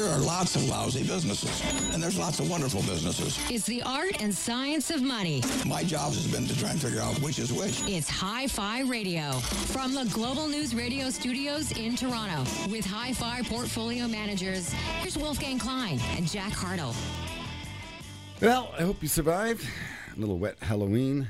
There are lots of lousy businesses, and there's lots of wonderful businesses. It's the art and science of money. My job has been to try and figure out which is which. It's Hi Fi Radio from the Global News Radio studios in Toronto with Hi Fi portfolio managers. Here's Wolfgang Klein and Jack Hartle. Well, I hope you survived. A little wet Halloween.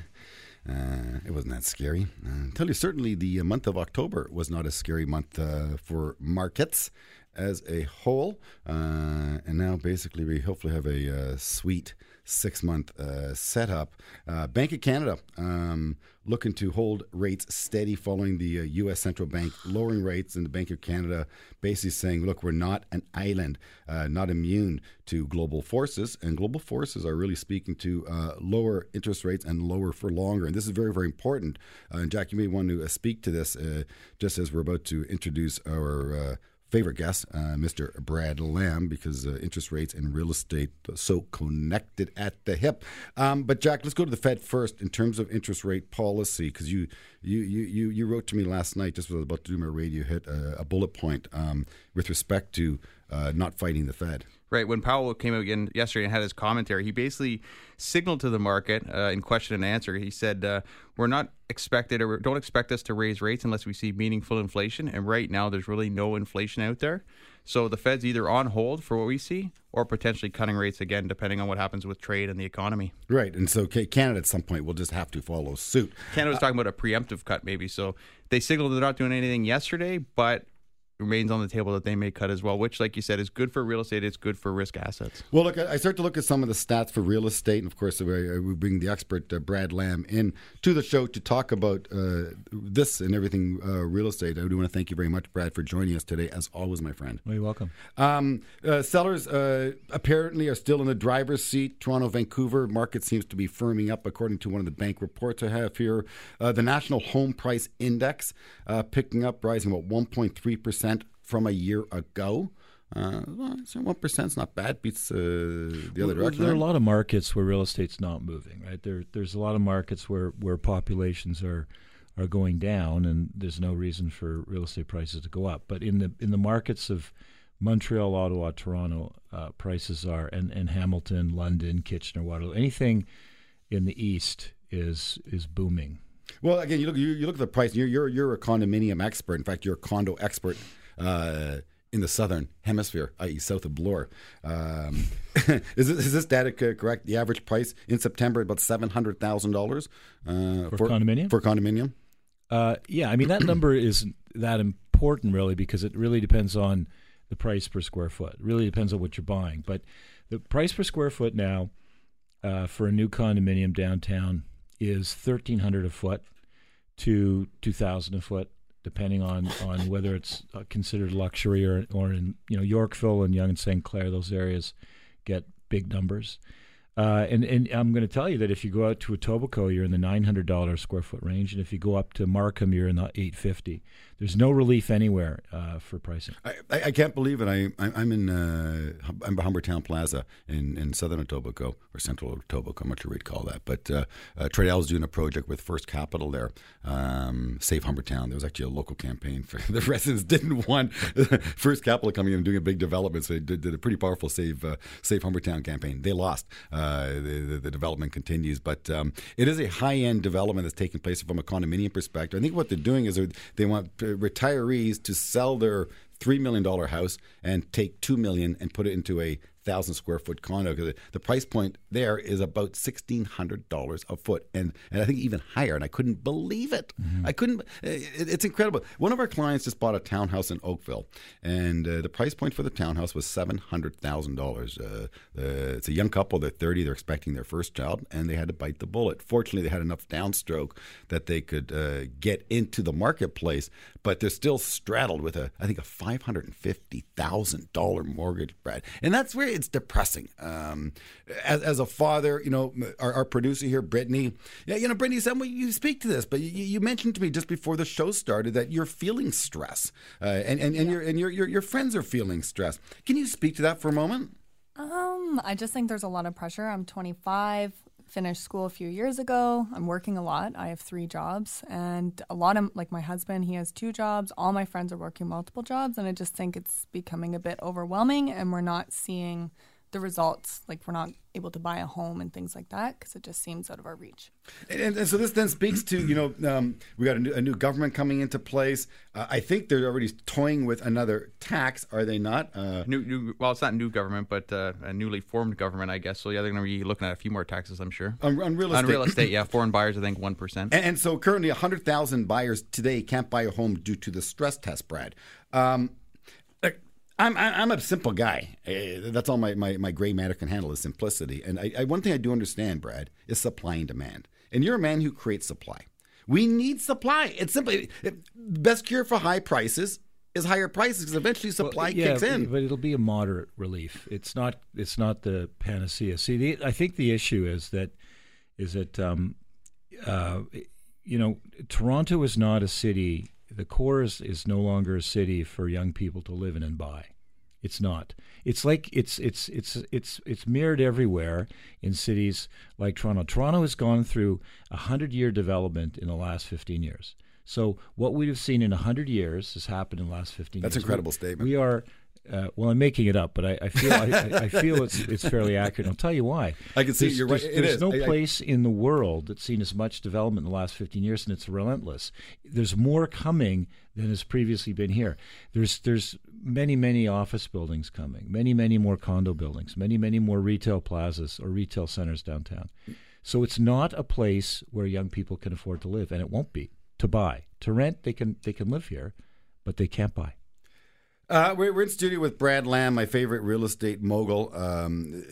Uh, it wasn't that scary. Uh, I tell you, certainly the month of October was not a scary month uh, for markets as a whole. Uh, and now, basically, we hopefully have a uh, sweet six month uh, setup. Uh, Bank of Canada um, looking to hold rates steady following the uh, U.S. central bank lowering rates, and the Bank of Canada basically saying, look, we're not an island, uh, not immune to global forces, and global forces are really speaking to uh, lower interest rates and lower for longer. And this is very, very important. Uh, and Jack, you may want to speak to this just as we're about to introduce our favorite guest, uh, Mr. Brad Lamb, because uh, interest rates and real estate are so connected at the hip. Um, but Jack, let's go to the Fed first in terms of interest rate policy, because you, you you you wrote to me last night, just I was about to do my radio hit, uh, a bullet point um, with respect to uh, not fighting the Fed. Right. When Powell came out again yesterday and had his commentary, he basically signaled to the market uh, in question and answer. He said, uh, "We're not expected or don't expect us to raise rates unless we see meaningful inflation. And right now, there's really no inflation out there. So the Fed's either on hold for what we see, or potentially cutting rates again, depending on what happens with trade and the economy. Right. And so Canada at some point will just have to follow suit. Canada was talking about a preemptive cut, maybe. So they signaled they're not doing anything yesterday, but remains on the table that they may cut as well, which, like you said, is good for real estate. It's good for risk assets. Well, look, I start to look at some of the stats for real estate, and of course, we bring the expert uh, Brad Lamb in to the show to talk about uh, this and everything uh, real estate. I do want to thank you very much, Brad, for joining us today, as always, my friend. Well, you're welcome. Um, uh, sellers uh, apparently are still in the driver's seat. Toronto, Vancouver market seems to be firming up, according to one of the bank reports I have here. Uh, the National Home Price Index picking up, rising about 1.3 percent from a year ago. Uh, one percent is not bad. Beats uh, the other direction. There are a lot of markets where real estate's not moving. Right there, there's a lot of markets where, where populations are are going down, and there's no reason for real estate prices to go up. But in the in the markets of Montreal, Ottawa, Toronto, uh, prices are and, and Hamilton, London, Kitchener, Waterloo, anything in the east is is booming. Well, again, you look you, you look at the price. You're, you're you're a condominium expert. In fact, you're a condo expert uh, in the southern hemisphere, i.e., south of Bloor. Um, is, this, is, this, data correct? The average price in September about seven hundred thousand uh, dollars for condominium. For condominium. Uh, yeah, I mean that number isn't that important really because it really depends on the price per square foot. It really depends on what you're buying. But the price per square foot now uh, for a new condominium downtown is thirteen hundred a foot to two thousand a foot depending on, on whether it's uh, considered luxury or, or in you know Yorkville and Yonge and St. Clair, those areas get big numbers. Uh, and, and I'm going to tell you that if you go out to Etobicoke, you're in the $900 square foot range, and if you go up to Markham, you're in the 850. There's no relief anywhere uh, for pricing. I, I, can't believe it. I, I'm in uh, I'm Humbertown Plaza in, in southern Etobicoke or central Etobicoke. I'm not sure we'd call that, but uh, uh, is doing a project with First Capital there, um, Save Humbertown. There was actually a local campaign for the residents didn't want First Capital coming in and doing a big development, so they did, did a pretty powerful Save uh, Save Humbertown campaign. They lost. Uh, the, the, the, development continues, but um, it is a high end development that's taking place from a condominium perspective. I think what they're doing is they want retirees to sell their three million dollar house and take two million and put it into a thousand square foot condo because the price point there is about sixteen hundred dollars a foot, and and I think even higher. And I couldn't believe it. Mm-hmm. I couldn't. It, it's incredible. One of our clients just bought a townhouse in Oakville, and uh, the price point for the townhouse was seven hundred thousand uh, dollars. It's a young couple. They're thirty. They're expecting their first child, and they had to bite the bullet. Fortunately, they had enough downstroke that they could uh, get into the marketplace, but they're still straddled with a I think a five hundred and fifty thousand dollar mortgage, Brad, and that's where it's depressing. Um, as, as, a father, you know, our, our, producer here, Brittany, yeah, you know, Brittany, some you speak to this, but you, you, mentioned to me just before the show started that you're feeling stress, uh, and and, and, yeah. your and your, your your friends are feeling stress. Can you speak to that for a moment? Um, I just think there's a lot of pressure. I'm 25 finished school a few years ago. I'm working a lot. I have three jobs, and a lot of like my husband, he has two jobs. All my friends are working multiple jobs, and I just think it's becoming a bit overwhelming, and we're not seeing the results. Like we're not able to buy a home and things like that because it just seems out of our reach. And, and, so this then speaks to you know um, we got a new, a new, government coming into place. Uh, I think they're already toying with another tax, are they not? Uh, new, new, well, it's not new government, but uh, a newly formed government, I guess. So yeah, they're going to be looking at a few more taxes, I'm sure. On, on real estate, on real estate, yeah, foreign buyers, I think one percent. And, and, so currently, hundred thousand buyers today can't buy a home due to the stress test, Brad. Um, I'm I'm a simple guy. That's all my, my, my gray matter can handle is simplicity. And I, I, one thing I do understand, Brad, is supply and demand. And you're a man who creates supply. We need supply. It's simply it, best cure for high prices is higher prices because eventually supply well, yeah, kicks in. But it'll be a moderate relief. It's not it's not the panacea. See, the, I think the issue is that is that um, uh, you know Toronto is not a city the core is, is no longer a city for young people to live in and buy. It's not. It's like it's it's it's it's it's mirrored everywhere in cities like Toronto. Toronto has gone through a hundred year development in the last fifteen years. So what we've seen in hundred years has happened in the last fifteen. That's years. an incredible we, statement. We are uh, well, I'm making it up, but I, I feel I, I, feel it's it's fairly accurate. I'll tell you why. I can see there's, you're right. There's, there's no place in the world that's seen as much development in the last 15 years, and it's relentless. There's more coming than has previously been here. There's there's many many office buildings coming, many many more condo buildings, many many more retail plazas or retail centers downtown. So it's not a place where young people can afford to live, and it won't be to buy. To rent, they can they can live here, but they can't buy. Uh, we're, we're in studio with Brad Lamb, my favorite real estate mogul. Um,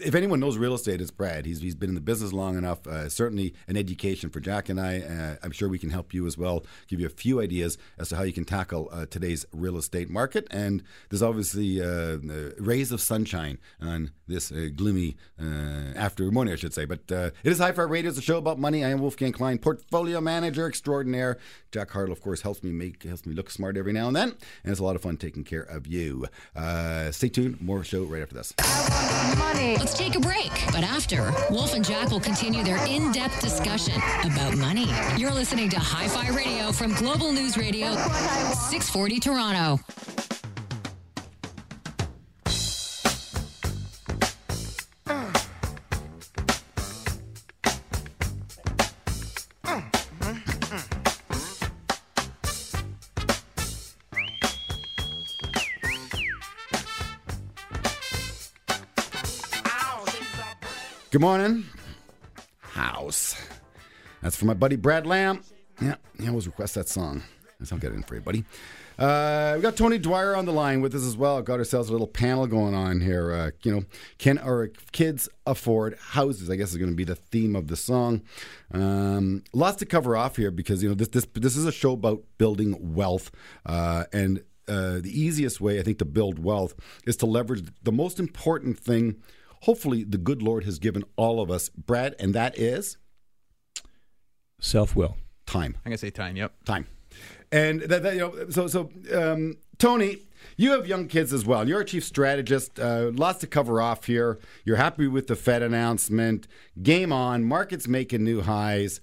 if anyone knows real estate, it's Brad. He's he's been in the business long enough. Uh, certainly an education for Jack and I. Uh, I'm sure we can help you as well. Give you a few ideas as to how you can tackle uh, today's real estate market. And there's obviously uh, rays of sunshine on this uh, gloomy uh, after morning, I should say. But it is High Five Radio. It's a show about money. I am Wolfgang Klein, portfolio manager extraordinaire. Jack Hartle, of course, helps me make helps me look smart every now and then, and it's a lot of fun taking care of you. stay tuned. More show right after this. Money. Let's take a break. But after, Wolf and Jack will continue their in depth discussion about money. You're listening to Hi Fi Radio from Global News Radio, 640 Toronto. Good morning. House. That's for my buddy Brad Lamb. Yeah, he always requests that song. I'll get it in for you, buddy. Uh, we got Tony Dwyer on the line with us as well. Got ourselves a little panel going on here. Uh, you know, can our kids afford houses? I guess is going to be the theme of the song. Um, lots to cover off here because you know this this this is a show about building wealth uh, and. Uh, the easiest way, I think, to build wealth is to leverage the most important thing hopefully the good Lord has given all of us, Brad, and that is self will. Time. I'm gonna say time. Yep. Time. And that, that you know, so so um, Tony, you have young kids as well. You're a chief strategist. Uh, lots to cover off here. You're happy with the Fed announcement. Game on. Markets making new highs.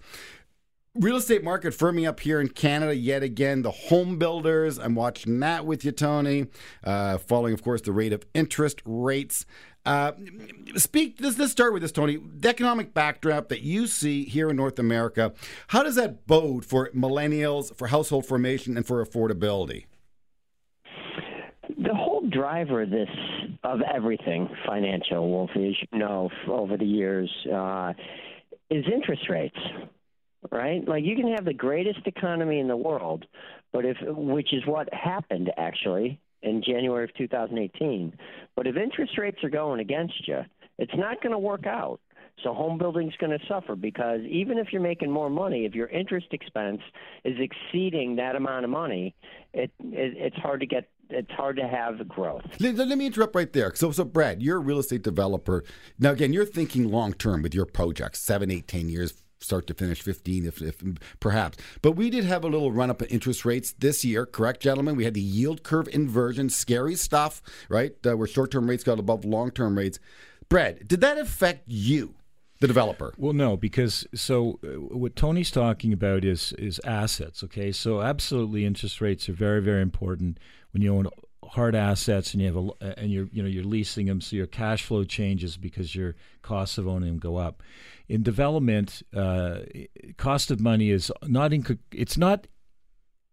Real estate market firming up here in Canada yet again. The home builders, I'm watching that with you, Tony. Uh, following, of course, the rate of interest rates. Uh, speak. Let's, let's start with this, Tony. The economic backdrop that you see here in North America. How does that bode for millennials, for household formation, and for affordability? The whole driver of this of everything financial, Wolfie, as you know, over the years, uh, is interest rates. Right? Like you can have the greatest economy in the world, but if which is what happened actually in January of 2018. But if interest rates are going against you, it's not going to work out. So home building is going to suffer because even if you're making more money, if your interest expense is exceeding that amount of money, it, it it's hard to get it's hard to have growth. Let, let, me interrupt right there. So, so Brad, you're a real estate developer. Now, again, you're thinking long term with your projects, seven, eight, ten years, start to finish 15 if, if perhaps but we did have a little run up in interest rates this year correct gentlemen we had the yield curve inversion scary stuff right uh, where short-term rates got above long-term rates brad did that affect you the developer. Well, no, because so uh, what Tony's talking about is is assets. Okay, so absolutely, interest rates are very very important when you own hard assets and you have a and you're you know you're leasing them, so your cash flow changes because your costs of owning them go up. In development, uh, cost of money is not in, it's not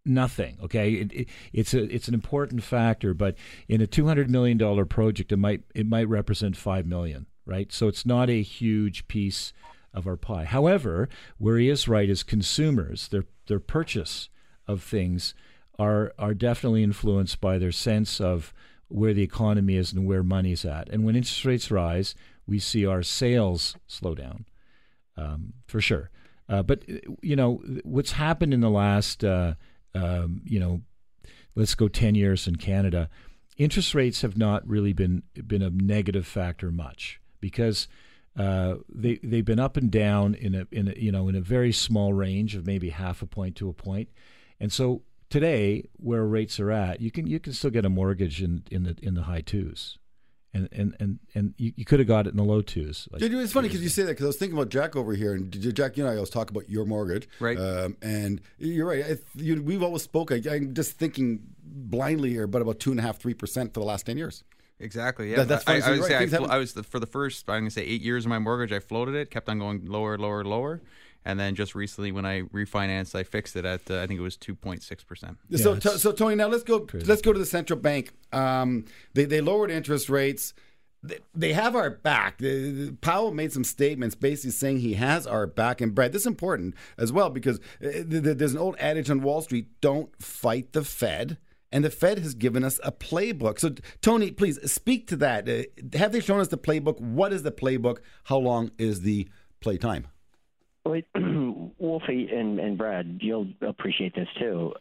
nothing. Okay, it, it, it's a it's an important factor, but in a two hundred million dollar project, it might it might represent five million, right? So it's not a huge piece of our pie. However, where he is right is consumers their their purchase of things are are definitely influenced by their sense of where the economy is and where money's at. And when interest rates rise, we see our sales slow down, um, for sure. Uh, but you know what's happened in the last uh, um, you know, let's go 10 years in Canada, interest rates have not really been been a negative factor much because uh, they they've been up and down in a in a, you know in a very small range of maybe half a point to a point, and so today where rates are at, you can you can still get a mortgage in in the in the high twos and and and, and you, you could have got it in the low twos. Like it's funny because you say that because I was thinking about Jack over here, and Jack, you and I always talk about your mortgage, right? Um, and you're right. I, you, we've always spoken. I, am just thinking blindly here, but about two and a half, three percent for the last ten years. Exactly. Yeah, that, that's I, I, I, would say I, I, was the, for the first I'm gonna say eight years of my mortgage. I floated it, kept on going lower, lower, lower, and then just recently when I refinanced, I fixed it at uh, I think it was two point six percent. So, so Tony, now let's go. Crazy. Let's go to the central bank. Um, they they lowered interest rates they have our back. Powell made some statements basically saying he has our back. And Brad, this is important as well because uh, there's an old adage on Wall Street don't fight the Fed. And the Fed has given us a playbook. So, Tony, please speak to that. Uh, have they shown us the playbook? What is the playbook? How long is the play time? Wolfie and, and Brad, you'll appreciate this too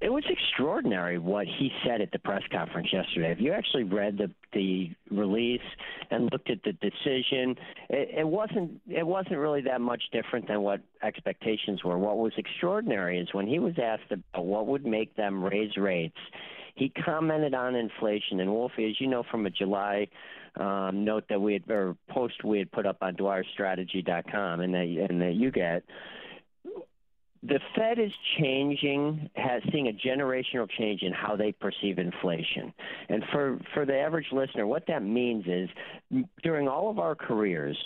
it was extraordinary what he said at the press conference yesterday. If you actually read the the release and looked at the decision, it, it wasn't it wasn't really that much different than what expectations were. What was extraordinary is when he was asked about what would make them raise rates, he commented on inflation. And Wolfie, as you know from a July um, note that we had or post we had put up on DwyerStrategy.com and that and that you get the Fed is changing, has seeing a generational change in how they perceive inflation. And for, for the average listener, what that means is during all of our careers,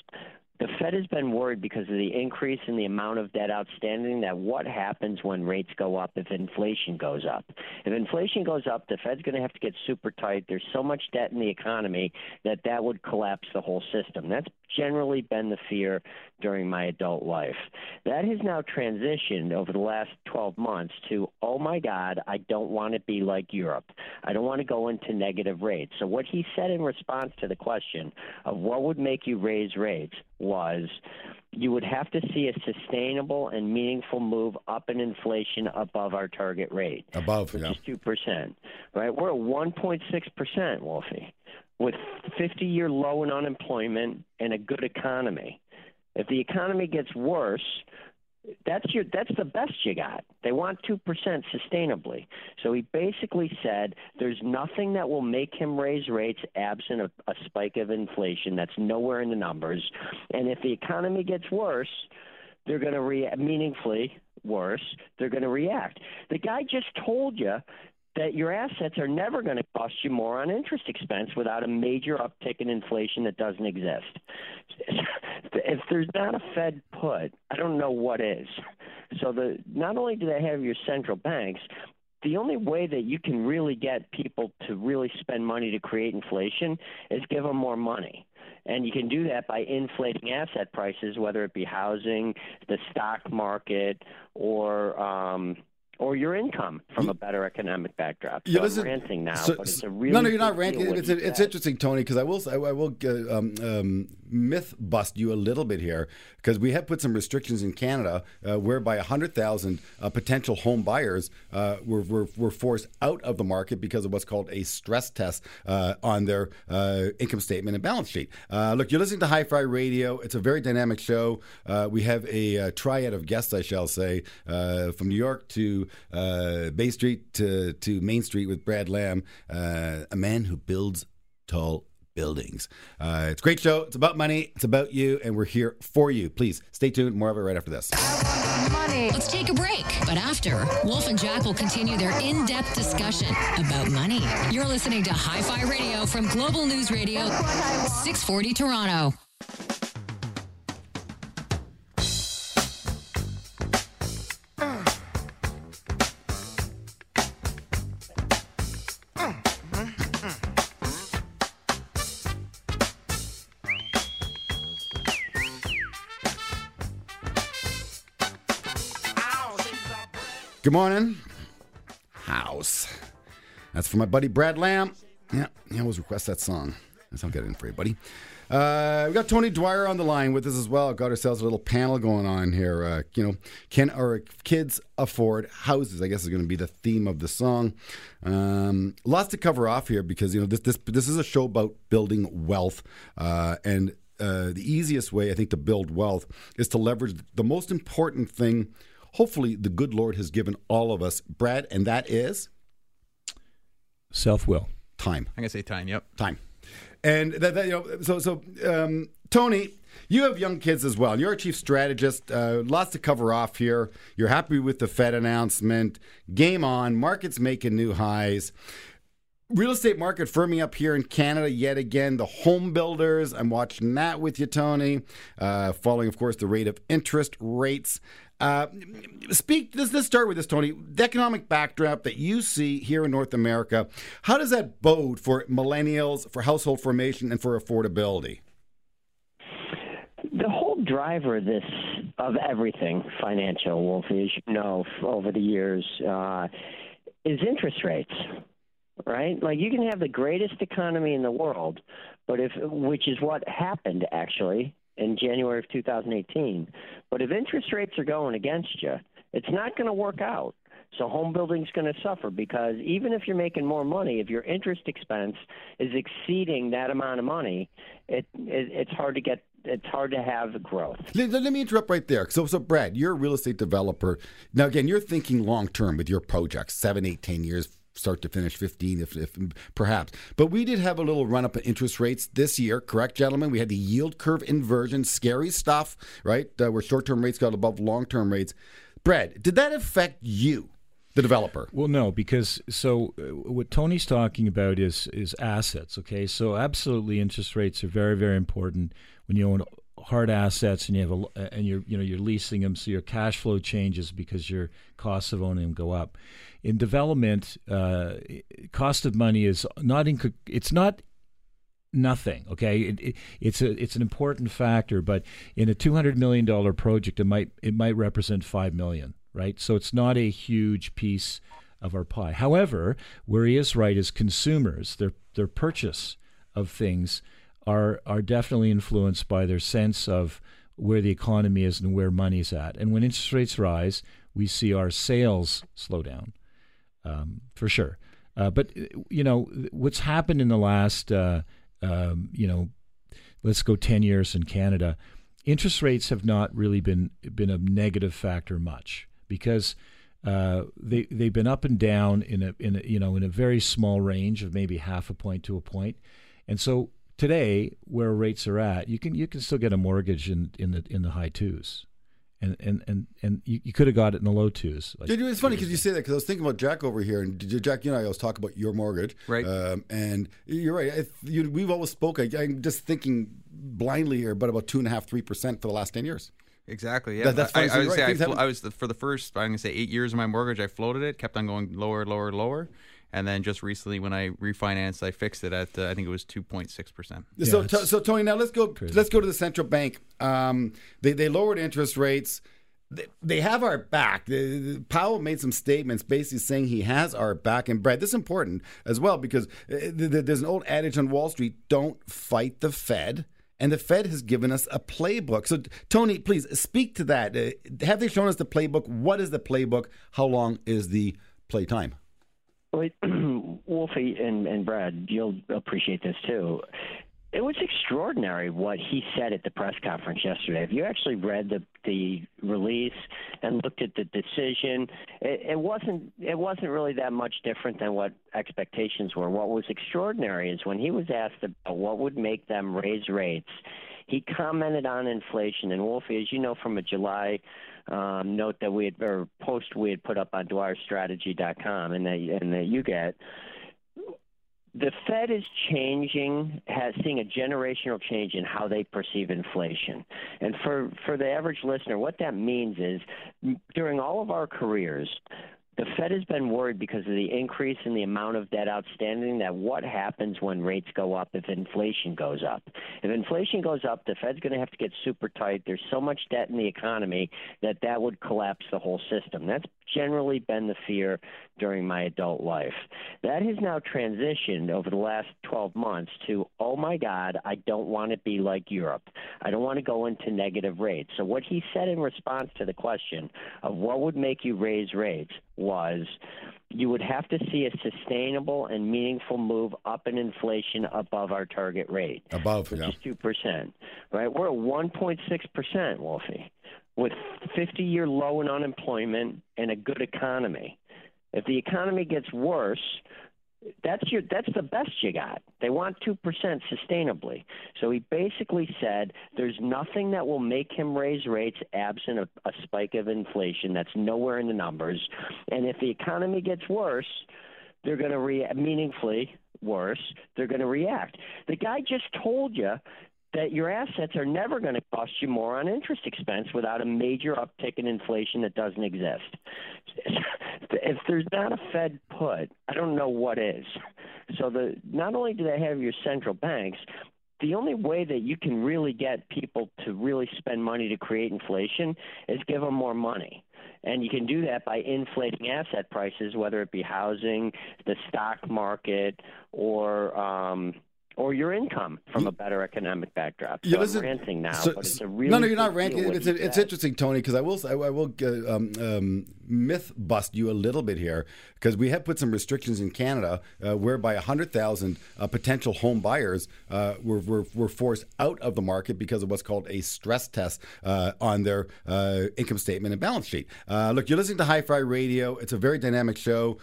the Fed has been worried because of the increase in the amount of debt outstanding that what happens when rates go up if inflation goes up. If inflation goes up, the Fed's going to have to get super tight. There's so much debt in the economy that that would collapse the whole system. That's generally been the fear during my adult life. That has now transitioned over the last 12 months to, oh my God, I don't want to be like Europe. I don't want to go into negative rates. So, what he said in response to the question of what would make you raise rates was you would have to see a sustainable and meaningful move up in inflation above our target rate. Above, which yeah. is 2%. Right? We're at 1.6%, Wolfie with 50 year low in unemployment and a good economy. If the economy gets worse, that's your that's the best you got. They want 2% sustainably. So he basically said there's nothing that will make him raise rates absent a, a spike of inflation that's nowhere in the numbers. And if the economy gets worse, they're going to react meaningfully worse. They're going to react. The guy just told you that your assets are never going to cost you more on interest expense without a major uptick in inflation that doesn't exist. if there's not a Fed put, I don't know what is. So the not only do they have your central banks, the only way that you can really get people to really spend money to create inflation is give them more money. And you can do that by inflating asset prices, whether it be housing, the stock market, or um, or your income from a better economic backdrop. So yeah, I'm ranting now, so, but it's a really no, no, you're not ranting. It's, it's interesting, Tony, because I will I, I will um, um, myth bust you a little bit here because we have put some restrictions in Canada uh, whereby 100,000 uh, potential home buyers uh, were, were, were, forced out of the market because of what's called a stress test uh, on their uh, income statement and balance sheet. look, you're listening to Hi Fi Radio. It's a very dynamic show. we have a, triad of guests, I shall say, from New York to Bay Street to, to Main Street with Brad Lamb, a man who builds tall buildings. Uh, it's a great show. It's about money. It's about you, and we're here for you. Please stay tuned. More of it right after this. Money. Let's take a break. But after, Wolf and Jack will continue their in depth discussion about money. You're listening to Hi Fi Radio from Global News Radio, 640 Toronto. Good morning. House. That's for my buddy Brad Lamb. Yeah, he always requests that song. That's I'll get it in for you, buddy. Uh, we got Tony Dwyer on the line with us as well. Got ourselves a little panel going on here. Uh, you know, can our kids afford houses? I guess is going to be the theme of the song. Um, lots to cover off here because you know this this this is a show about building wealth uh, and. Uh, the easiest way, I think, to build wealth is to leverage the most important thing hopefully the good Lord has given all of us, Brad, and that is Self will. time. I'm gonna say time. Yep. Time. And that, that you know, so so um, Tony, you have young kids as well. You're a chief strategist. Uh, lots to cover off here. You're happy with the Fed announcement. Game on. Markets making new highs. Real estate market firming up here in Canada yet again. The home builders. I'm watching that with you, Tony. Uh, following, of course, the rate of interest rates. Uh, speak. Let's, let's start with this, Tony. The economic backdrop that you see here in North America. How does that bode for millennials, for household formation, and for affordability? the whole driver of this of everything financial, Wolfie, as you know, over the years, uh, is interest rates. Right? Like you can have the greatest economy in the world, but if which is what happened actually in January of 2018. But if interest rates are going against you, it's not going to work out. So home building's going to suffer because even if you're making more money, if your interest expense is exceeding that amount of money, it, it it's hard to get it's hard to have growth. Let, let me interrupt right there. So, so Brad, you're a real estate developer. Now, again, you're thinking long term with your projects, seven, eight, ten years, start to finish, fifteen, if, if perhaps. But we did have a little run up in interest rates this year, correct, gentlemen? We had the yield curve inversion, scary stuff, right? Uh, where short term rates got above long term rates. Brad, did that affect you, the developer? Well, no, because so uh, what Tony's talking about is is assets. Okay, so absolutely, interest rates are very very important when you own hard assets and you have a and you're you know you're leasing them, so your cash flow changes because your costs of owning them go up. In development, uh, cost of money is not it's not nothing. Okay, it, it, it's a it's an important factor, but in a two hundred million dollar project, it might it might represent five million, right? So it's not a huge piece of our pie. However, where he is right is consumers their their purchase of things are are definitely influenced by their sense of where the economy is and where money's at. And when interest rates rise, we see our sales slow down, um, for sure. Uh, but you know what's happened in the last uh, um, you know, let's go 10 years in Canada, interest rates have not really been been a negative factor much because uh, they they've been up and down in a in a, you know in a very small range of maybe half a point to a point, and so today where rates are at, you can you can still get a mortgage in in the in the high twos. And, and and and you, you could have got it in the low twos. Like, Dude, it's funny because you say that because I was thinking about Jack over here, and Jack, you and I always talk about your mortgage, Right. Um, and you're right. I, you, we've always spoke. I, I'm just thinking blindly here, but about two and a half, three percent for the last ten years. Exactly. Yeah. That- that's I. I, would you're say. I, flo- I was the, for the first I'm gonna say eight years of my mortgage. I floated it, kept on going lower, lower, lower, and then just recently when I refinanced, I fixed it at uh, I think it was two point six percent. so, t- so Tony, now let's go. Let's go to the central bank. Um, they they lowered interest rates. They, they have our back. The- the- Powell made some statements basically saying he has our back. And Brad, this is important as well because uh, th- th- there's an old adage on Wall Street: "Don't fight the Fed." And the Fed has given us a playbook. So, Tony, please speak to that. Uh, have they shown us the playbook? What is the playbook? How long is the playtime? Wait, Wolfie and, and Brad, you'll appreciate this too. it was extraordinary what he said at the press conference yesterday. If you actually read the the release and looked at the decision, it, it wasn't it wasn't really that much different than what expectations were. What was extraordinary is when he was asked about what would make them raise rates, he commented on inflation. And Wolfie, as you know from a July um, note that we had or post we had put up on DwyerStrategy.com and that and that you get the Fed is changing, has seeing a generational change in how they perceive inflation. And for, for the average listener, what that means is during all of our careers, the Fed has been worried because of the increase in the amount of debt outstanding that what happens when rates go up if inflation goes up. If inflation goes up, the Fed's going to have to get super tight. There's so much debt in the economy that that would collapse the whole system. That's generally been the fear during my adult life. That has now transitioned over the last 12 months to, oh my God, I don't want to be like Europe. I don't want to go into negative rates. So, what he said in response to the question of what would make you raise rates was you would have to see a sustainable and meaningful move up in inflation above our target rate. Above, which yeah. is 2%. Right? We're at 1.6%, Wolfie, with 50 year low in unemployment and a good economy. If the economy gets worse, that's your that's the best you got. They want two percent sustainably. So he basically said there's nothing that will make him raise rates absent a, a spike of inflation. That's nowhere in the numbers. And if the economy gets worse, they're going to react meaningfully worse. They're going to react. The guy just told you that your assets are never going to cost you more on interest expense without a major uptick in inflation that doesn't exist. If there's not a Fed put, I don't know what is. So the not only do they have your central banks, the only way that you can really get people to really spend money to create inflation is give them more money. And you can do that by inflating asset prices, whether it be housing, the stock market, or um, or your income from a better economic backdrop. So Yeah, I'm ranting now, so- but it's a really no, no, you're not ranking. It's, it's interesting, Tony, because I will I, I will uh, um, um, myth bust you a little bit here because we have put some restrictions in Canada uh, whereby hundred thousand uh, potential home buyers uh, were, were were forced out of the market because of what's called a stress test uh, on their uh, income statement and balance sheet. Uh, look, you're listening to Hi-Fi Radio. It's a very dynamic show.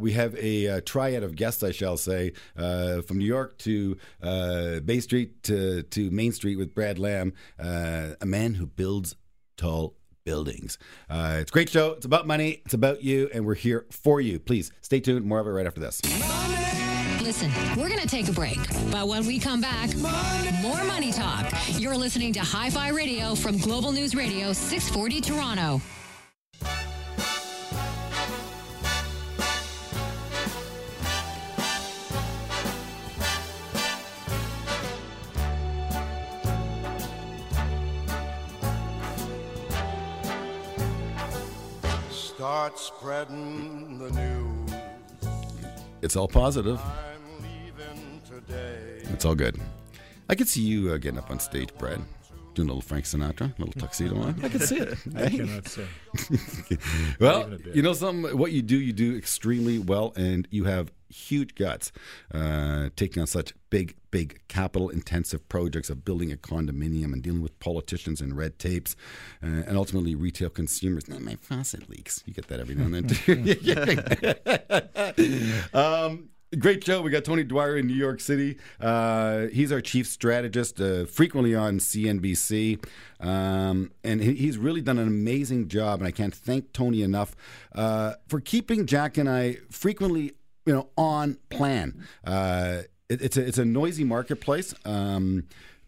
We have a, uh triad of guests, I shall say, from New York to Bay Street to, to Main Street with Brad Lamb, a man who builds tall buildings. Uh, it's a great show. It's about money. It's about you, and we're here for you. Please stay tuned. More of it right after this. Listen, we're going to take a break. But when we come back, more money talk. You're listening to Hi Fi Radio from Global News Radio 640 Toronto. Start spreading the news. It's all positive. I'm leaving today. It's all good. I could see you uh, getting up on stage, Brad, doing a little Frank Sinatra, a little tuxedo on. I could see it. I cannot say. well, even a bit. you know something. What you do, you do extremely well, and you have huge guts uh, taking on such big, big capital-intensive projects of building a condominium and dealing with politicians and red tapes, uh, and ultimately retail consumers. Now, my faucet leaks. You get that every now and then. um, Great show. We got Tony Dwyer in New York City. Uh, he's our chief strategist, uh, frequently on CNBC. Um, and he's really done an amazing job. And I can't thank Tony enough uh, for keeping Jack and I frequently you know, on plan. Uh, it, it's, a, it's a noisy marketplace. Um,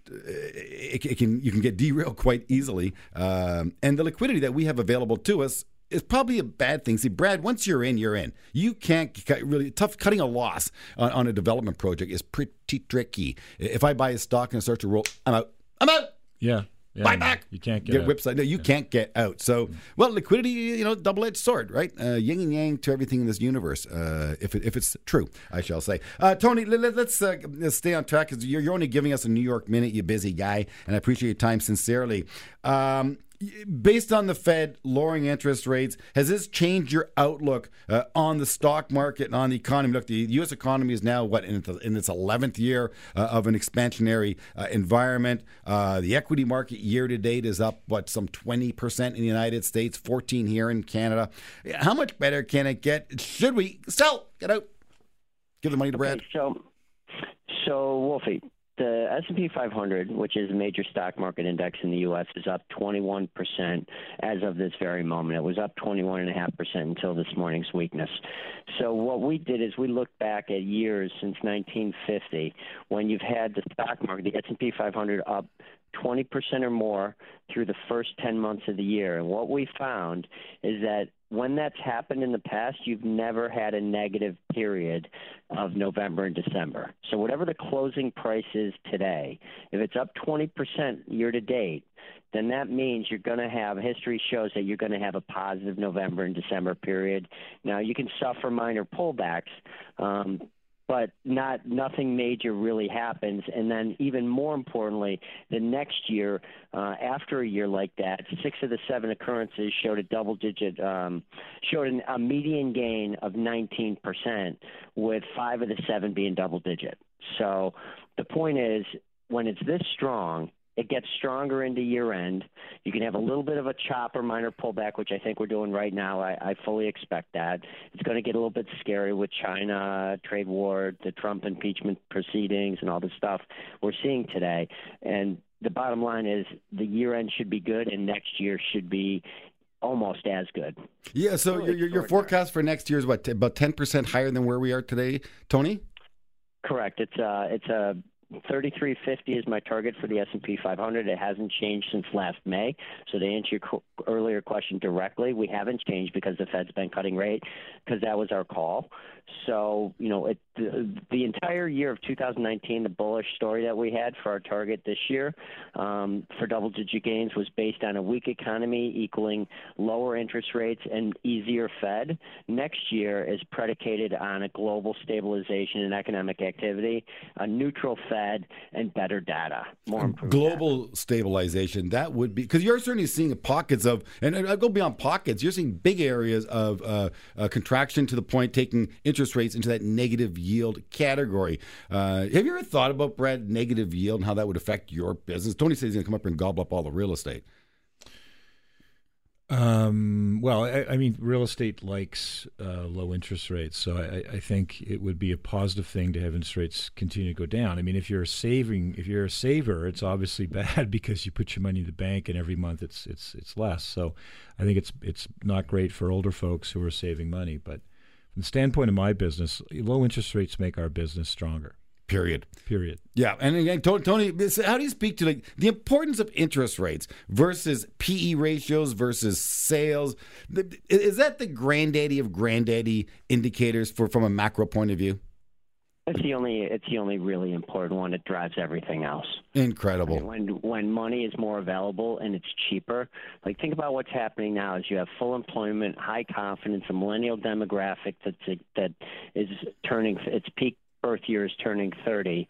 it, it can you can get derailed quite easily, um, and the liquidity that we have available to us is probably a bad thing. See, Brad, once you're in, you're in. You can't really tough. Cutting a loss on, on a development project is pretty tricky. If I buy a stock and it starts to roll, I'm out. I'm out. Yeah. Yeah Buy back. You can't get, Get out. whipside. No, you can't get out. So, well, liquidity, you know, double edged sword, right? Uh, yin and yang to everything in this universe. Uh, if it, if it's true, I shall say. Uh, Tony, let, us uh, let's stay on track because you're, you're only giving us a New York minute, you busy guy, and I appreciate your time sincerely. Um, based on the Fed lowering interest rates, has this changed your outlook uh, on the stock market and on the economy? Look, the U.S. economy is now what in, its- in its eleventh year uh, of an expansionary uh, environment. Uh, the equity market year to date is up what some twenty percent in the United States, fourteen here in Canada. How much better can it get? Should we sell? Get out. Give the money to Brad. Okay, so, so Wolfie, the S&P 500, which is a major stock market index in the U.S., is up 21% as of this very moment. It was up 21.5% until this morning's weakness. So what we did is we looked back at years since 1950 when you've had the stock market, the S&P 500, up 20% or more through the first 10 months of the year. And what we found is that when that's happened in the past, you've never had a negative period of November and December. So whatever the closing price is today, if it's up 20% year to date, then that means you're going to have history shows that you're going to have a positive November and December period. Now you can suffer minor pullbacks, um, but not nothing major really happens. And then even more importantly, the next year, uh, after a year like that, six of the seven occurrences showed a double digit, um, showed an, a median gain of 19%, with five of the seven being double digit. So the point is, when it's this strong, it gets stronger into year end. You can have a little bit of a chop or minor pullback, which I think we're doing right now. I, I fully expect that. It's going to get a little bit scary with China, trade war, the Trump impeachment proceedings, and all the stuff we're seeing today. And the bottom line is the year end should be good, and next year should be almost as good. Yeah. So Really your, your, your forecast for next year is what about ten percent higher than where we are today, Tony? Correct. It's uh it's a 3350 is my target for the S&P 500. It hasn't changed since last May. So to answer your co- earlier question directly, we haven't changed because the Fed's been cutting rate because that was our call. So, you know, it, the, the entire year of 2019, the bullish story that we had for our target this year um, for double digit gains was based on a weak economy equaling lower interest rates and easier Fed. Next year is predicated on a global stabilization in economic activity, a neutral Fed, and better data. More improved data. global stabilization that would be because you're certainly seeing pockets of and I go beyond pockets you're seeing big areas of uh, uh, contraction to the point taking interest rates into that negative yield category uh, have you ever thought about brad negative yield and how that would affect your business tony says he's going to come up and gobble up all the real estate Um, well, I, I mean, real estate likes uh, low interest rates, so I, I think it would be a positive thing to have interest rates continue to go down. I mean, if you're saving, if you're a saver, it's obviously bad because you put your money in the bank and every month it's it's it's less. So, I think it's it's not great for older folks who are saving money. But from the standpoint of my business, low interest rates make our business stronger. period Period. Yeah, and again, Tony, how do you speak to like the importance of interest rates versus PE ratios versus sales? Is that the granddaddy of granddaddy indicators for from a macro point of view? It's the only it's the only really important one. It drives everything else. Incredible. When when money is more available and it's cheaper, like think about what's happening now. Is you have full employment, high confidence, a millennial demographic that's that is turning its peak birth year is turning thirty,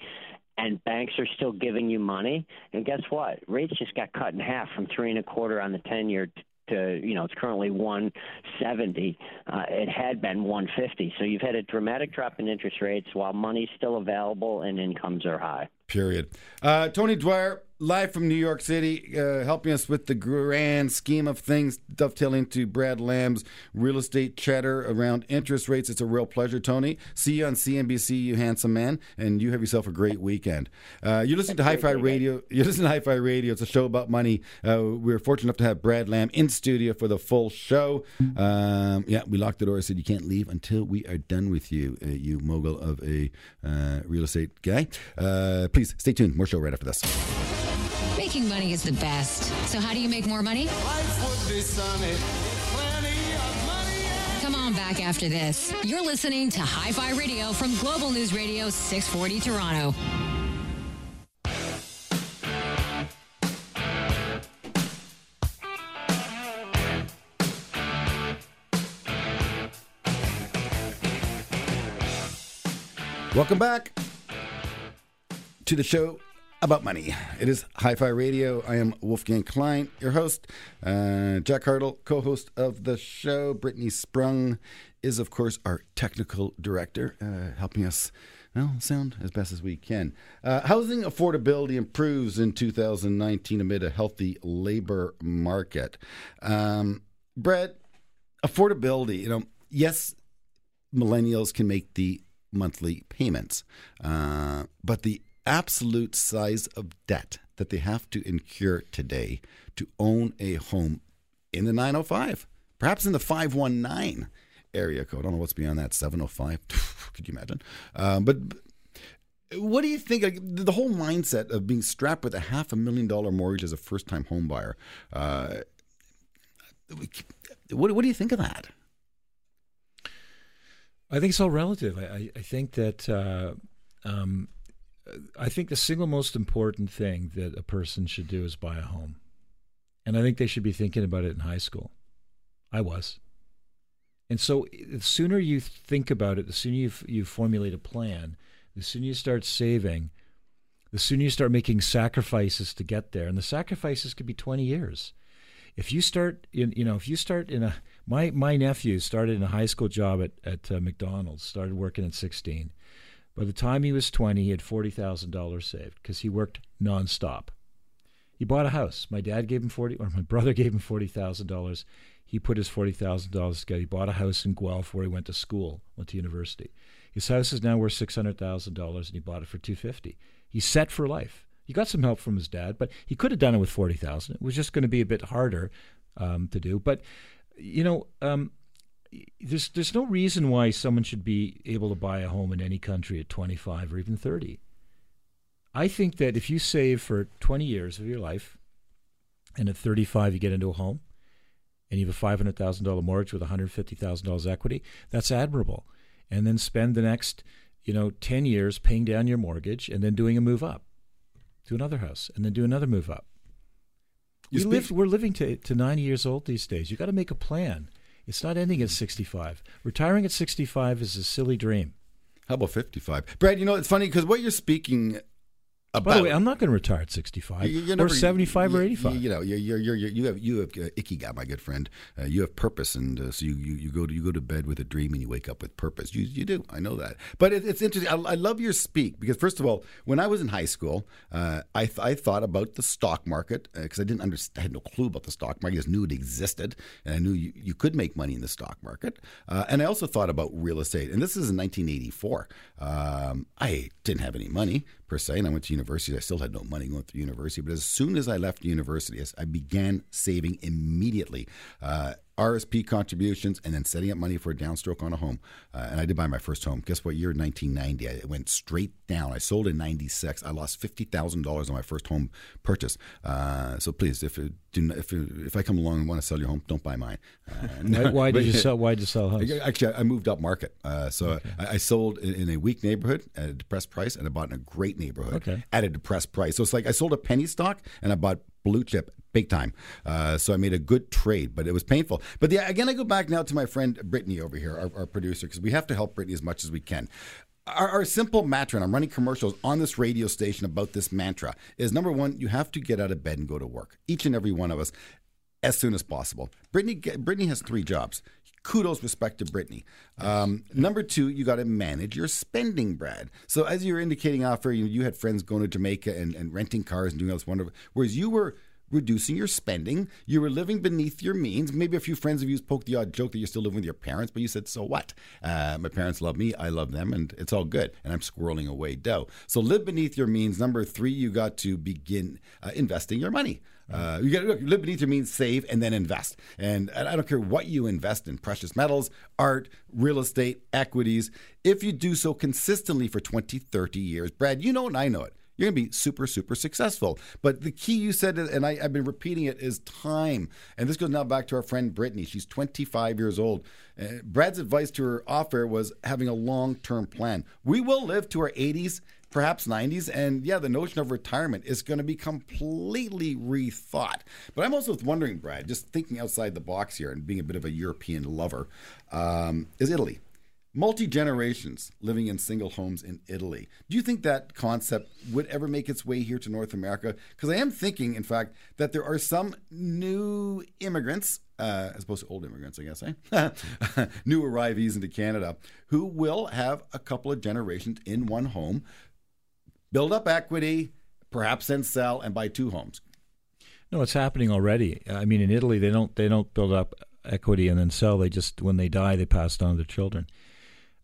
and banks are still giving you money. And guess what? Rates just got cut in half from three and a quarter on the ten year to you know it's currently 170 uh, it had been 150 so you've had a dramatic drop in interest rates while money's still available and incomes are high Period. Uh, Tony Dwyer, live from New York City, uh, helping us with the grand scheme of things, dovetailing to Brad Lamb's real estate chatter around interest rates. It's a real pleasure, Tony. See you on CNBC, you handsome man, and you have yourself a great weekend. Uh, you're listening to Hi Fi Radio. You're listening to Hi Fi Radio. It's a show about money. Uh, we're fortunate enough to have Brad Lamb in studio for the full show. Um, yeah, we locked the door. I said you can't leave until we are done with you, uh, you mogul of a uh, real estate guy. Uh, please stay tuned. More show right after this. Making money is the best. So, how do you make more money? Come on back after this. You're listening to Hi Fi Radio from Global News Radio 640 Toronto. Welcome back to the show about money. It is Hi Fi Radio. I am Wolfgang Klein, your host. Uh, Jack Hartle, co host of the show. Brittany Sprung is, of course, our technical director, uh, helping us. Well, sound as best as we can. Uh, housing affordability improves in 2019 amid a healthy labor market. Um, Brett, affordability, you know, yes, millennials can make the monthly payments, uh, but the absolute size of debt that they have to incur today to own a home in the 905, perhaps in the 519 area code. I don't know what's beyond that 705. Could you imagine? Um, but what do you think? Like, the whole mindset of being strapped with a half a million dollar mortgage as a first time home buyer. Uh, what, what do you think of that? I think it's all relative. I, I, I think that uh, um, I think the single most important thing that a person should do is buy a home, and I think they should be thinking about it in high school. I was, and so the sooner you think about it, the sooner you you formulate a plan, the sooner you start saving, the sooner you start making sacrifices to get there, and the sacrifices could be twenty years. If you start in, you know, if you start in a my my nephew started in a high school job at at uh, McDonald's, started working at sixteen by the time he was 20, he had $40,000 saved because he worked nonstop. He bought a house. My dad gave him 40 or my brother gave him $40,000. He put his $40,000 together. He bought a house in Guelph where he went to school, went to university. His house is now worth $600,000 and he bought it for 250. He's set for life. He got some help from his dad, but he could have done it with 40,000. It was just going to be a bit harder um, to do, but you know, um, there's there's no reason why someone should be able to buy a home in any country at 25 or even 30. I think that if you save for 20 years of your life, and at 35 you get into a home, and you have a $500,000 mortgage with $150,000 equity, that's admirable. And then spend the next, you know, 10 years paying down your mortgage and then doing a move up to another house and then do another move up. You we speak- live, we're living to, to 90 years old these days. You've got to make a plan. It's not ending at 65. Retiring at 65 is a silly dream. How about 55? Brad, you know, it's funny because what you're speaking about, By the way, I'm not going to retire at 65 you're, you're never, or 75 you, or 85. You, you know, you're, you're, you're, you have you have uh, ikigai, my good friend. Uh, you have purpose, and uh, so you, you, you go to you go to bed with a dream and you wake up with purpose. You you do. I know that. But it, it's interesting. I, I, love your speak because first of all, when I was in high school, uh, I th- I thought about the stock market because uh, I didn't understand. I had no clue about the stock market. I just knew it existed, and I knew you, you could make money in the stock market. Uh, and I also thought about real estate. And this is in 1984. Um, I didn't have any money, per se. And I went to university. I still had no money going through university. But as soon as I left university, I began saving immediately. Uh, RSP contributions, and then setting up money for a downstroke on a home. Uh, and I did buy my first home. Guess what year? 1990. I, it went straight down. I sold in 96. I lost $50,000 on my first home purchase. Uh, so please, if it, if if I come along and want to sell your home, don't buy mine. Uh, why, why did you sell? Why did you sell house? Actually, I moved up market. Uh, so okay. I, I, sold in, in, a weak neighborhood at a depressed price, and I bought in a great neighborhood okay. at a depressed price. So it's like I sold a penny stock and I bought blue chip big time. Uh, so I made a good trade, but it was painful. But the, again, I go back now to my friend Brittany over here, our, our producer, because we have to help Brittany as much as we can. Our, our, simple mantra, and I'm running commercials on this radio station about this mantra, is number one, you have to get out of bed and go to work. Each and every one of us, as soon as possible. Brittany, Brittany has three jobs. Kudos, respect to Brittany. Um, number two, you got to manage your spending, Brad. So as you were indicating off you, you had friends going to Jamaica and, and renting cars and doing all this wonderful, whereas you were reducing your spending. You were living beneath your means. Maybe a few friends of you poked the odd joke that you're still living with your parents, but you said, so what? Uh, my parents love me. I love them, and it's all good. And I'm squirreling away dough. So live beneath your means. Number three, you got to begin uh, investing your money. Uh, you got to live beneath your means, save, and then invest. And I don't care what you invest in precious metals, art, real estate, equities. If you do so consistently for 20, 30 years, Brad, you know and I know it you're going to be super, super successful. But the key you said, and I, have been repeating it, is time. And this goes now back to our friend Brittany. She's 25 years old. Uh, Brad's advice to her off air was having a long term plan. We will live to our 80s, perhaps 90s. And yeah, the notion of retirement is going to be completely rethought. But I'm also wondering, Brad, just thinking outside the box here and being a bit of a European lover, um, is Italy. Multi generations living in single homes in Italy. Do you think that concept would ever make its way here to North America? Because I am thinking, in fact, that there are some new immigrants, uh, as opposed to old immigrants, I guess, eh? new arrivees into Canada, who will have a couple of generations in one home, build up equity, perhaps then sell and buy two homes. No, it's happening already. I mean, in Italy, they don't they don't build up equity and then sell. They just when they die, they pass it on to their children.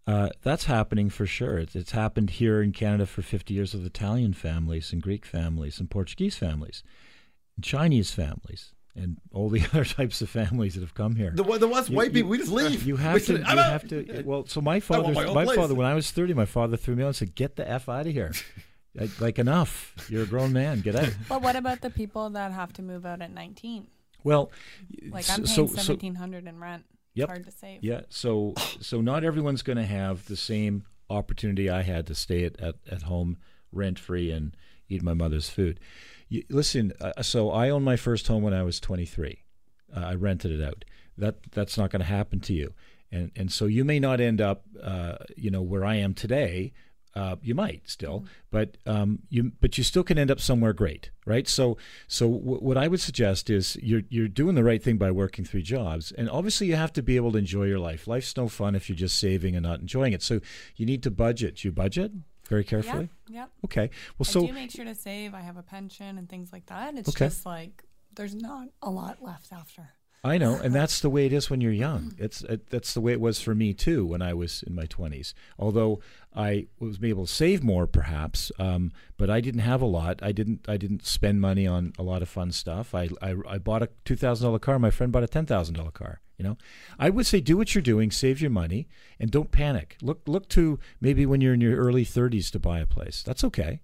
Uh, that's happening for sure. It's, it's happened here in Canada for 50 years with Italian families and Greek families and Portuguese families, and Chinese families, and all the other types of families that have come here. The, the us You- white you- people, we just leave. You We have to. said, You "I'm out." have to. Well, so my father, my my father, when I was 30, my father threw me out and said, "Get the f out of here." Like, like enough. You're a grown man. Get out. But what about the people that have to move out at 19? Well, Like I'm paying so- so- 1700 in rent. Yep. Hard to save. Yeah. So so not everyone's going to have the same opportunity I had to stay at, at, at home rent free and eat my mother's food. You, listen, uh, so I owned my first home when I was 23. Uh, I rented it out. That that's not going to happen to you. And and so you may not end up uh, you know where I am today. Uh, you might still, but um, you but you still can end up somewhere great, right? So so w- what I would suggest is you're you're doing the right thing by working three jobs, and obviously you have to be able to enjoy your life. Life's no fun if you're just saving and not enjoying it. So you need to budget. You budget very carefully. Yeah. Yep. Okay. Well, I so do make sure to save. I have a pension and things like that. It's Okay. just like there's not a lot left after. I know, and that's the way it is when you're young. It's it, that's the way it was for me too when I was in my 20s. Although I was able to save more, perhaps, um, but I didn't have a lot. I didn't I didn't spend money on a lot of fun stuff. I I, I bought a two thousand dollar car. My friend bought a ten thousand dollar car. You know, I would say do what you're doing, save your money, and don't panic. Look look to maybe when you're in your early 30s to buy a place. That's okay.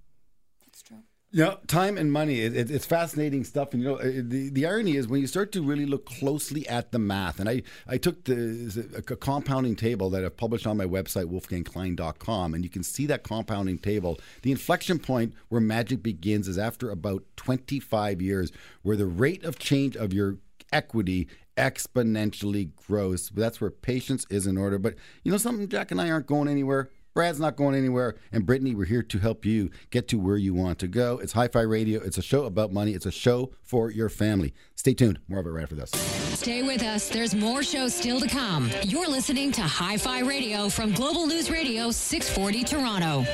That's true. You know, time and money, it, it, it's fascinating stuff. And, you know, the, the irony is when you start to really look closely at the math, and I, I took the, a compounding table that I've published on my website, wolfgangklein.com, and you can see that compounding table. The inflection point where magic begins is after about 25 years, where the rate of change of your equity exponentially grows. That's where patience is in order. But you know something, Jack and I aren't going anywhere. Brad's not going anywhere. And Brittany, we're here to help you get to where you want to go. It's Hi Fi Radio. It's a show about money. It's a show for your family. Stay tuned. More of it right after this. Stay with us. There's more shows still to come. You're listening to Hi Fi Radio from Global News Radio 640 Toronto.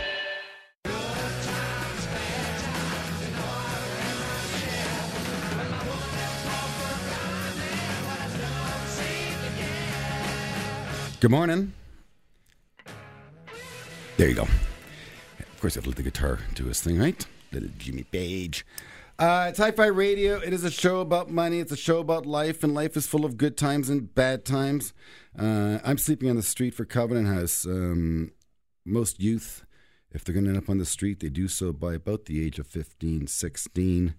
Good morning. There you go. Of course, I have to let the guitar do his thing, right? Little Jimmy Page. Uh, it's Hi Fi Radio. It is a show about money. It's a show about life, and life is full of good times and bad times. Uh, I'm sleeping on the street for Covenant House. Um, most youth, if they're going to end up on the street, they do so by about the age of 15, 16.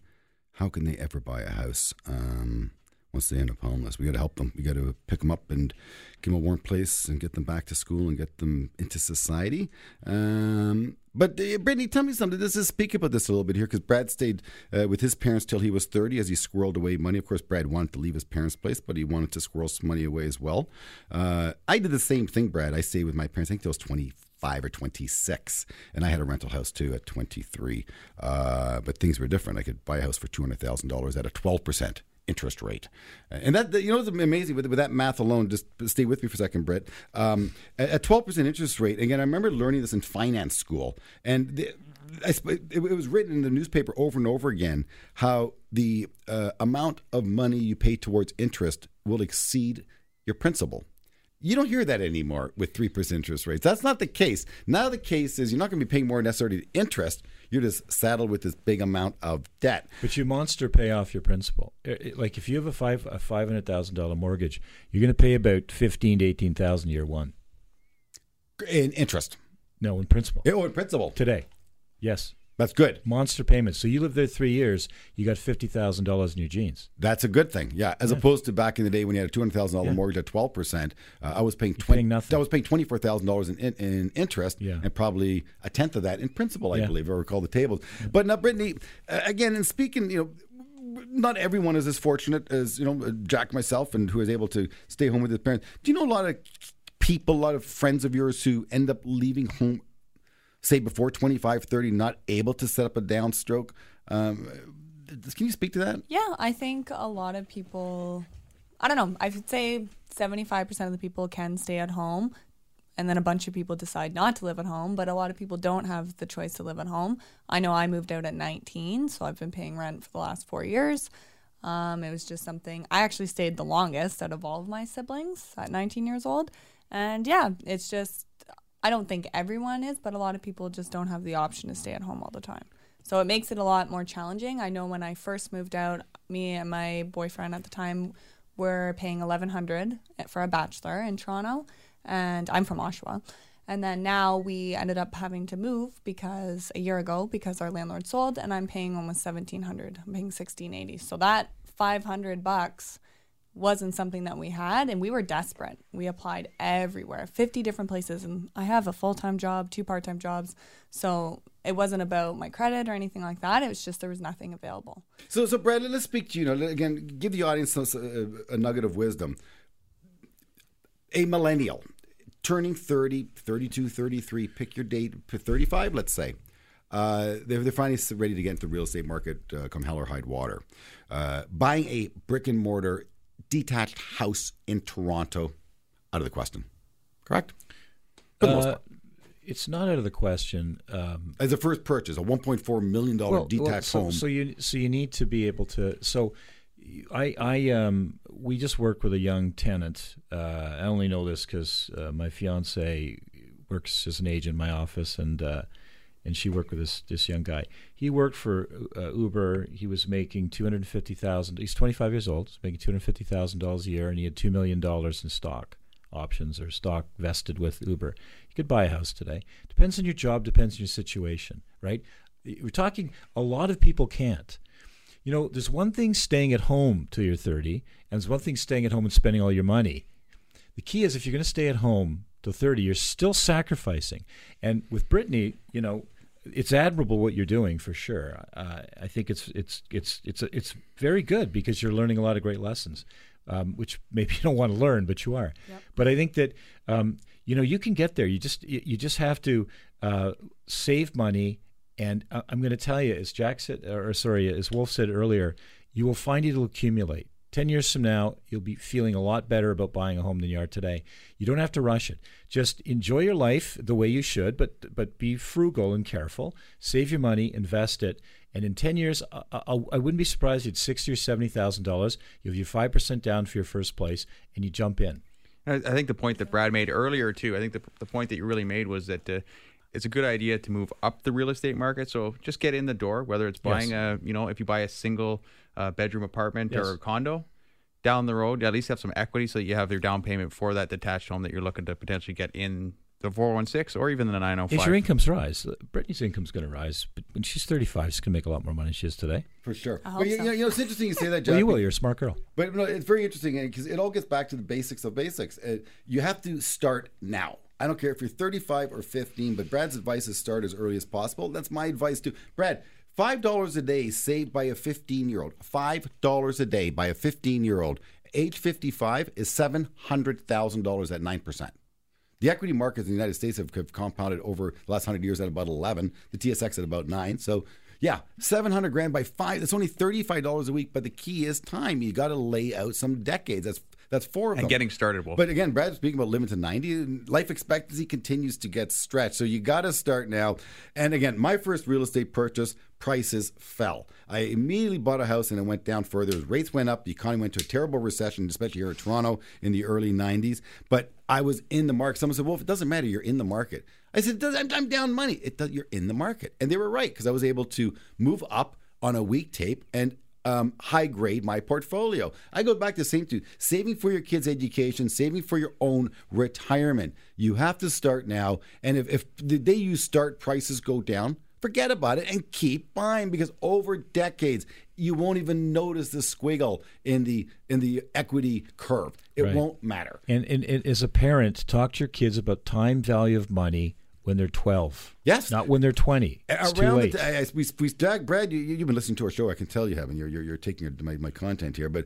How can they ever buy a house? Um, once they end up homeless. We got to help them. We got to pick them up and give them a warm place and get them back to school and get them into society. Um, but uh, Brittany, tell me something. Let's just speak about this a little bit here because Brad stayed uh, with his parents till he was 30 as he squirreled away money. Of course, Brad wanted to leave his parents' place, but he wanted to squirrel some money away as well. Uh, I did the same thing, Brad. I stayed with my parents. I think I was 25 or 26 and i had a rental house too at 23 uh, but things were different i could buy a house for $200000 at a 12% interest rate and that, you know it's amazing with, with that math alone just stay with me for a second Britt. Um, a 12% interest rate again i remember learning this in finance school and the, I, it, it was written in the newspaper over and over again how the uh, amount of money you pay towards interest will exceed your principal you don't hear that anymore with 3% interest rates. That's not the case. Now the case is you're not going to be paying more necessarily interest. You're just saddled with this big amount of debt. But you monster pay off your principal. Like if you have a five a five hundred thousand dollar mortgage, you're going to pay about fifteen to eighteen thousand year one. In interest. No, in principal Oh, in principal. today. Yes, That's good. monster payments. So you live there three years, you got fifty thousand dollars in your jeans. That's a good thing. Yeah. As opposed to back in the day when you had a $200,000 Yeah. mortgage at 12%, uh, I was paying 20, paying nothing. I was paying $24,000 in, in, in interest Yeah. and probably a tenth of that in principal, I Yeah. believe, I recall the tables. But now, Brittany, uh, again, in speaking, you know, not everyone is as fortunate as, you know, Jack, myself, and who is able to stay home with his parents. Do you know a lot of people, a lot of friends of yours who end up leaving home, say before 25, 30, not able to set up a downstroke. Um, can you speak to that? Yeah, I think a lot of people, I don't know, I would say 75% of the people can stay at home. And then a bunch of people decide not to live at home, but a lot of people don't have the choice to live at home. I know I moved out at 19, so I've been paying rent for the last four years. Um, it was just something I actually stayed the longest out of all of my siblings at 19 years old. And yeah, it's just, I don't think everyone is, but a lot of people just don't have the option to stay at home all the time. So it makes it a lot more challenging. I know when I first moved out, me and my boyfriend at the time were paying 1100 for a bachelor in Toronto, and I'm from Oshawa. And then now we ended up having to move because a year ago because our landlord sold, and I'm paying almost 1700. I'm paying 1680. So that 500 bucks wasn't something that we had and we were desperate. We applied everywhere, 50 different places and I have a full-time job, two part-time jobs. So it wasn't about my credit or anything like that. It was just there was nothing available. So, so Brad, let's speak to you. Know, again, give the audience a, a nugget of wisdom. A millennial turning 30, 32, 33, pick your date, 35, let's say. Uh, they're, they're finally ready to get into the real estate market uh, come hell or high water. Uh, buying a brick and mortar detached house in Toronto, out of the question. Correct? For the most Uh, part. it's not out of the question. Um, As a first purchase, a $1.4 million detached so, home. So you so you need to be able to. So I I um we just work with a young tenant. Uh, I only know this because uh, my fiance works as an agent in my office, and uh, and she worked with this this young guy. He worked for uh, Uber. He was making two hundred fifty thousand. He's twenty five years old. He's making two hundred fifty thousand dollars a year, and he had two million dollars in stock options or stock vested with Uber. You could buy a house today. Depends on your job. Depends on your situation, right? We're talking. A lot of people can't. You know, there's one thing staying at home till you're 30, and there's one thing staying at home and spending all your money. The key is if you're going to stay at home till 30, you're still sacrificing. And with Brittany, you know, it's admirable what you're doing for sure. Uh, I think it's it's it's it's it's very good because you're learning a lot of great lessons, um, which maybe you don't want to learn, but you are. But I think that um, you know you can get there. You just you you just have to uh, save money. And uh, I'm going to tell you, as Jack said, or sorry, as Wolf said earlier, you will find it'll accumulate. 10 years from now, you'll be feeling a lot better about buying a home than you are today. You don't have to rush it. Just enjoy your life the way you should, but but be frugal and careful. Save your money, invest it, and in 10 years, I, I, I wouldn't be surprised if had 60 or $70,000. You have your 5% down for your first place, and you jump in. I, I think the point that Brad made earlier too. I think the the point that you really made was that uh, it's a good idea to move up the real estate market. So just get in the door, whether it's buying a you know if you buy a single uh, bedroom apartment Yes. or a condo. Down the road, at least have some equity so that you have your down payment for that detached home that you're looking to potentially get in the 416 or even the 905. As your incomes rise, uh, Brittany's income's going to rise, but when she's 35, she's going to make a lot more money than she is today. For sure. I hope But you, so. you know, you know, it's interesting you say that, Jack. Well, you will. You're a smart girl. But no, it's very interesting because it all gets back to the basics of basics. Uh, you have to start now. I don't care if you're 35 or 15, but Brad's advice is start as early as possible. That's my advice too. Brad, five dollars a day saved by a 15 year old. Five dollars a day by a 15 year old. Age 55 is seven hundred thousand dollars at nine percent. The equity markets in the United States have, have compounded over the last hundred years at about eleven. The TSX at about nine. So yeah, seven hundred grand by five. That's only thirty-five dollars a week. But the key is time. You got to lay out some decades. That's that's four of and them. getting started. Wolf. But again, Brad, speaking about living to 90. Life expectancy continues to get stretched. So you got to start now. And again, my first real estate purchase, prices fell. I immediately bought a house and it went down further. As rates went up, the economy went to a terrible recession, especially here in Toronto in the early 90s. But I was in the market. Someone said, well, if it doesn't matter, you're in the market. I said, I'm, I'm down money. It does, you're in the market. And they were right because I was able to move up on a week tape and um, high grade my portfolio. I go back to the same two saving for your kids' education, saving for your own retirement. You have to start now. And if, if the day you start, prices go down, forget about it and keep buying because over decades you won't even notice the squiggle in the in the equity curve. It Right. won't matter. And, and, and as a parent, talk to your kids about time value of money when they're 12. Yes. Not when they're 20. It's too around late. the I, I, we, we Doug, Brad, you, you've been listening to our show. I can tell you haven't. You're you're, you're taking my, my content here, but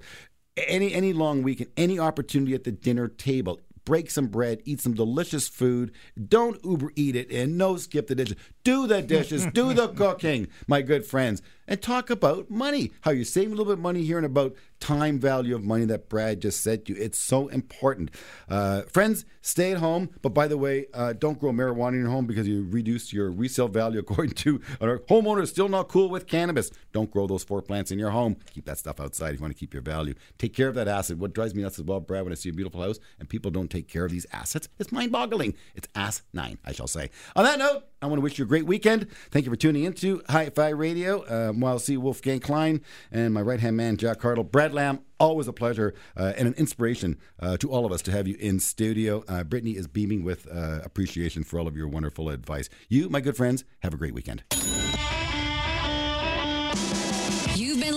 any any long weekend, any opportunity at the dinner table. break some bread, eat some delicious food. Don't Uber eat it and no skip the dishes. Do the dishes, do the cooking, my good friends, and talk about money. How you save a little bit of money here and about time value of money that Brad just said to you. It's so important. Uh, friends, stay at home. But by the way, uh, don't grow marijuana in your home because you reduce your resale value according to our homeowners still not cool with cannabis. Don't grow those four plants in your home. Keep that stuff outside if you want to keep your value. Take care of that asset. What drives me nuts as well, Brad, when I see a beautiful house and people don't take care of these assets, it's mind boggling. It's ass nine, I shall say. On that note, I want to wish you a great weekend. Thank you for tuning into Hi Fi Radio. Um, while see Wolfgang Klein and my right hand man, Jack Hartle, Brad Lamb, always a pleasure uh, and an inspiration uh, to all of us to have you in studio. Uh, Brittany is beaming with uh, appreciation for all of your wonderful advice. You, my good friends, have a great weekend.